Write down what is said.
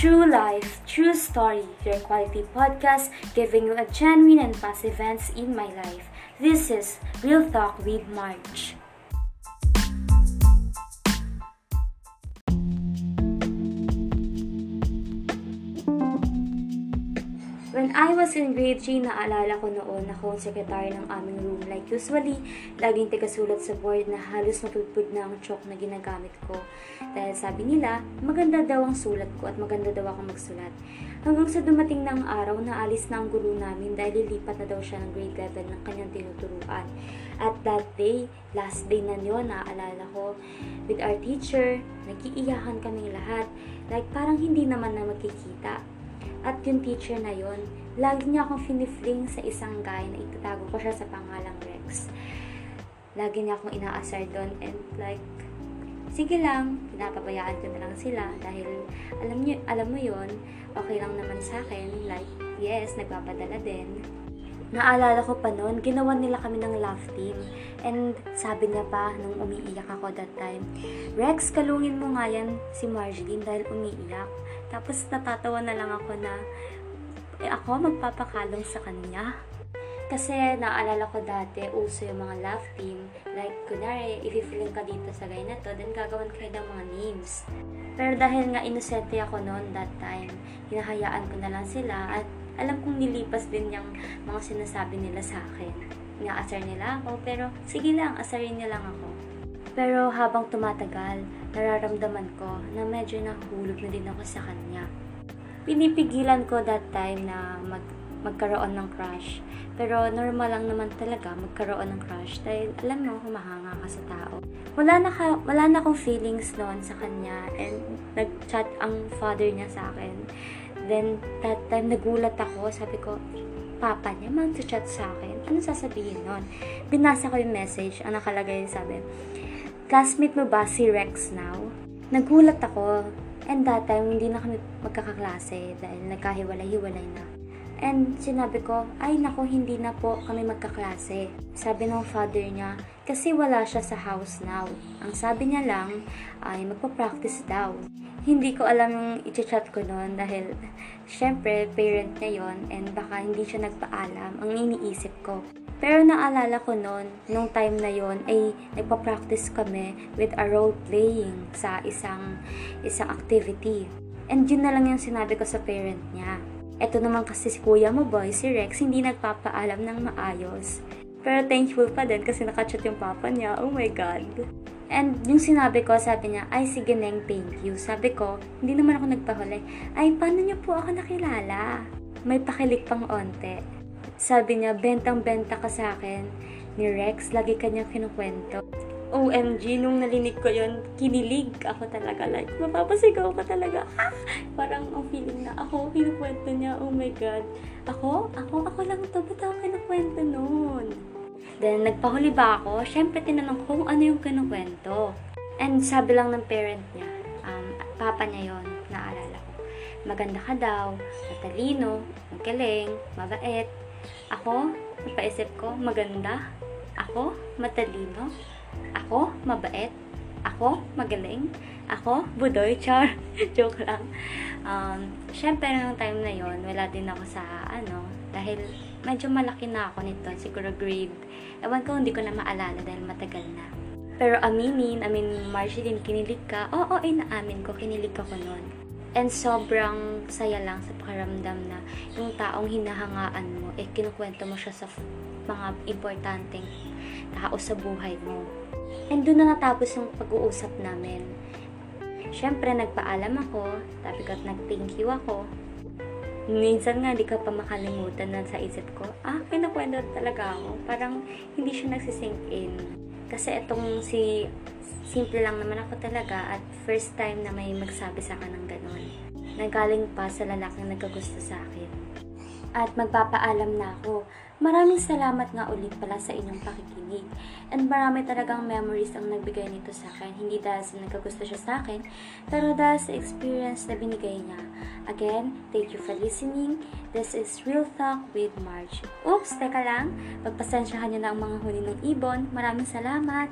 True Life, True Story, your quality podcast giving you a genuine and past events in my life. This is Real Talk with March. When I was in grade 3, naalala ko noon ako ang secretary ng aming room. Like usually, laging tagasulat sa board na halos mapupud na ang chalk na ginagamit ko. Dahil sabi nila, maganda daw ang sulat ko at maganda daw ako magsulat. Hanggang sa dumating ng araw na alis na ang guru namin dahil lilipat na daw siya ng grade 11 ng kanyang tinuturuan. At that day, last day na yun, naaalala ko, with our teacher, nag-iiyakan kaming lahat. Like parang hindi naman na magkikita. At yung teacher na yon, lagi niya akong finifling sa isang guy na itatago ko siya sa pangalang Rex. Lagi niya akong inaasar doon and like, sige lang, pinapabayaan ko na lang sila dahil alam niyo, alam mo yon, okay lang naman sa akin. Like, yes, nagpapadala din. Naalala ko pa noon, ginawa nila kami ng love team. And sabi niya pa, nung umiiyak ako that time, Rex, kalungin mo nga yan si Marjeline dahil umiiyak. Tapos natatawa na lang ako na, eh ako magpapakalong sa kanya. Kasi naalala ko dati, uso yung mga love team. Like, kunwari, if-feeling ka dito sa guy na to, then gagawan kayo ng mga names. Pero dahil nga inosente ako noon that time, hinahayaan ko na lang sila at alam kong nilipas din yung mga sinasabi nila sa akin. Ina-asar nila ako, pero sige lang, asarin niya lang ako. Pero habang tumatagal, nararamdaman ko na medyo nahulog na din ako sa kanya. Pinipigilan ko that time na mag magkaroon ng crush. Pero normal lang naman talaga magkaroon ng crush dahil alam mo, humahanga ka sa tao. Wala na, ka, wala na akong feelings noon sa kanya and nag-chat ang father niya sa akin. Then, that time, nagulat ako. Sabi ko, papa niya mag-chat sa akin. Ano sasabihin nun? Binasa ko yung message. Ang nakalagay sabi, classmate mo ba si Rex now? Nagulat ako. And that time, hindi na kami magkakaklase dahil nagkahiwalay-hiwalay na. And sinabi ko, ay nako, hindi na po kami magkaklase. Sabi ng father niya, kasi wala siya sa house now. Ang sabi niya lang, ay magpa-practice daw. Hindi ko alam yung i-chat ko noon dahil syempre parent niya yon and baka hindi siya nagpaalam ang iniisip ko. Pero naalala ko noon, nung time na yon ay nagpa-practice kami with a role playing sa isang isang activity. And yun na lang yung sinabi ko sa parent niya. Ito naman kasi si kuya mo boy, si Rex, hindi nagpapaalam ng maayos. Pero thankful pa din kasi nakachat yung papa niya. Oh my God. And yung sinabi ko, sabi niya, ay sige Neng, thank you. Sabi ko, hindi naman ako nagpahuli. Ay, paano niyo po ako nakilala? May pakilig pang onte. Sabi niya, bentang-benta ka sa akin. Ni Rex, lagi kanyang kinukwento. OMG, nung nalinig ko yon kinilig ako talaga. Like, mapapasigaw ka talaga. Parang ang feeling na ako, kinukwento niya. Oh my God. Ako? Ako? Ako lang to. Ba't ako kinukwento noon? Then, nagpahuli ba ako? Siyempre, tinanong ko kung ano yung kinukwento. And sabi lang ng parent niya, um, papa niya yon naalala ko. Maganda ka daw, matalino, magaling, mabait. Ako, napaisip ko, maganda. Ako, matalino. Ako, mabait. Ako, magaling. Ako, budoy, char. Joke lang. Um, Siyempre, nung time na yon wala din ako sa, ano, dahil medyo malaki na ako nito, siguro grade. Ewan ko, hindi ko na maalala dahil matagal na. Pero aminin, amin, Marceline, kinilig ka? Oo, ay naamin ko, kinilig ako noon. And sobrang saya lang sa pakiramdam na yung taong hinahangaan mo, eh kinukwento mo siya sa mga importanteng tao sa buhay mo. And doon na natapos yung pag-uusap namin. Siyempre, nagpaalam ako, sabi ko at nag-thank you ako. Minsan nga, di ka pa makalimutan na sa isip ko, ah, kinakwento talaga ako. Parang hindi siya nagsisink in. Kasi itong si, simple lang naman ako talaga at first time na may magsabi sa akin ng ganun. Nagaling pa sa lalaking nagkagusto sa akin. At magpapaalam na ako. Maraming salamat nga ulit pala sa inyong pakikinig. And marami talagang memories ang nagbigay nito sa akin. Hindi dahil sa nagkagusto siya sa akin, pero dahil sa experience na binigay niya. Again, thank you for listening. This is Real Talk with Marge. Oops, teka lang. Pagpasensyahan niyo na ang mga huni ng ibon. Maraming salamat.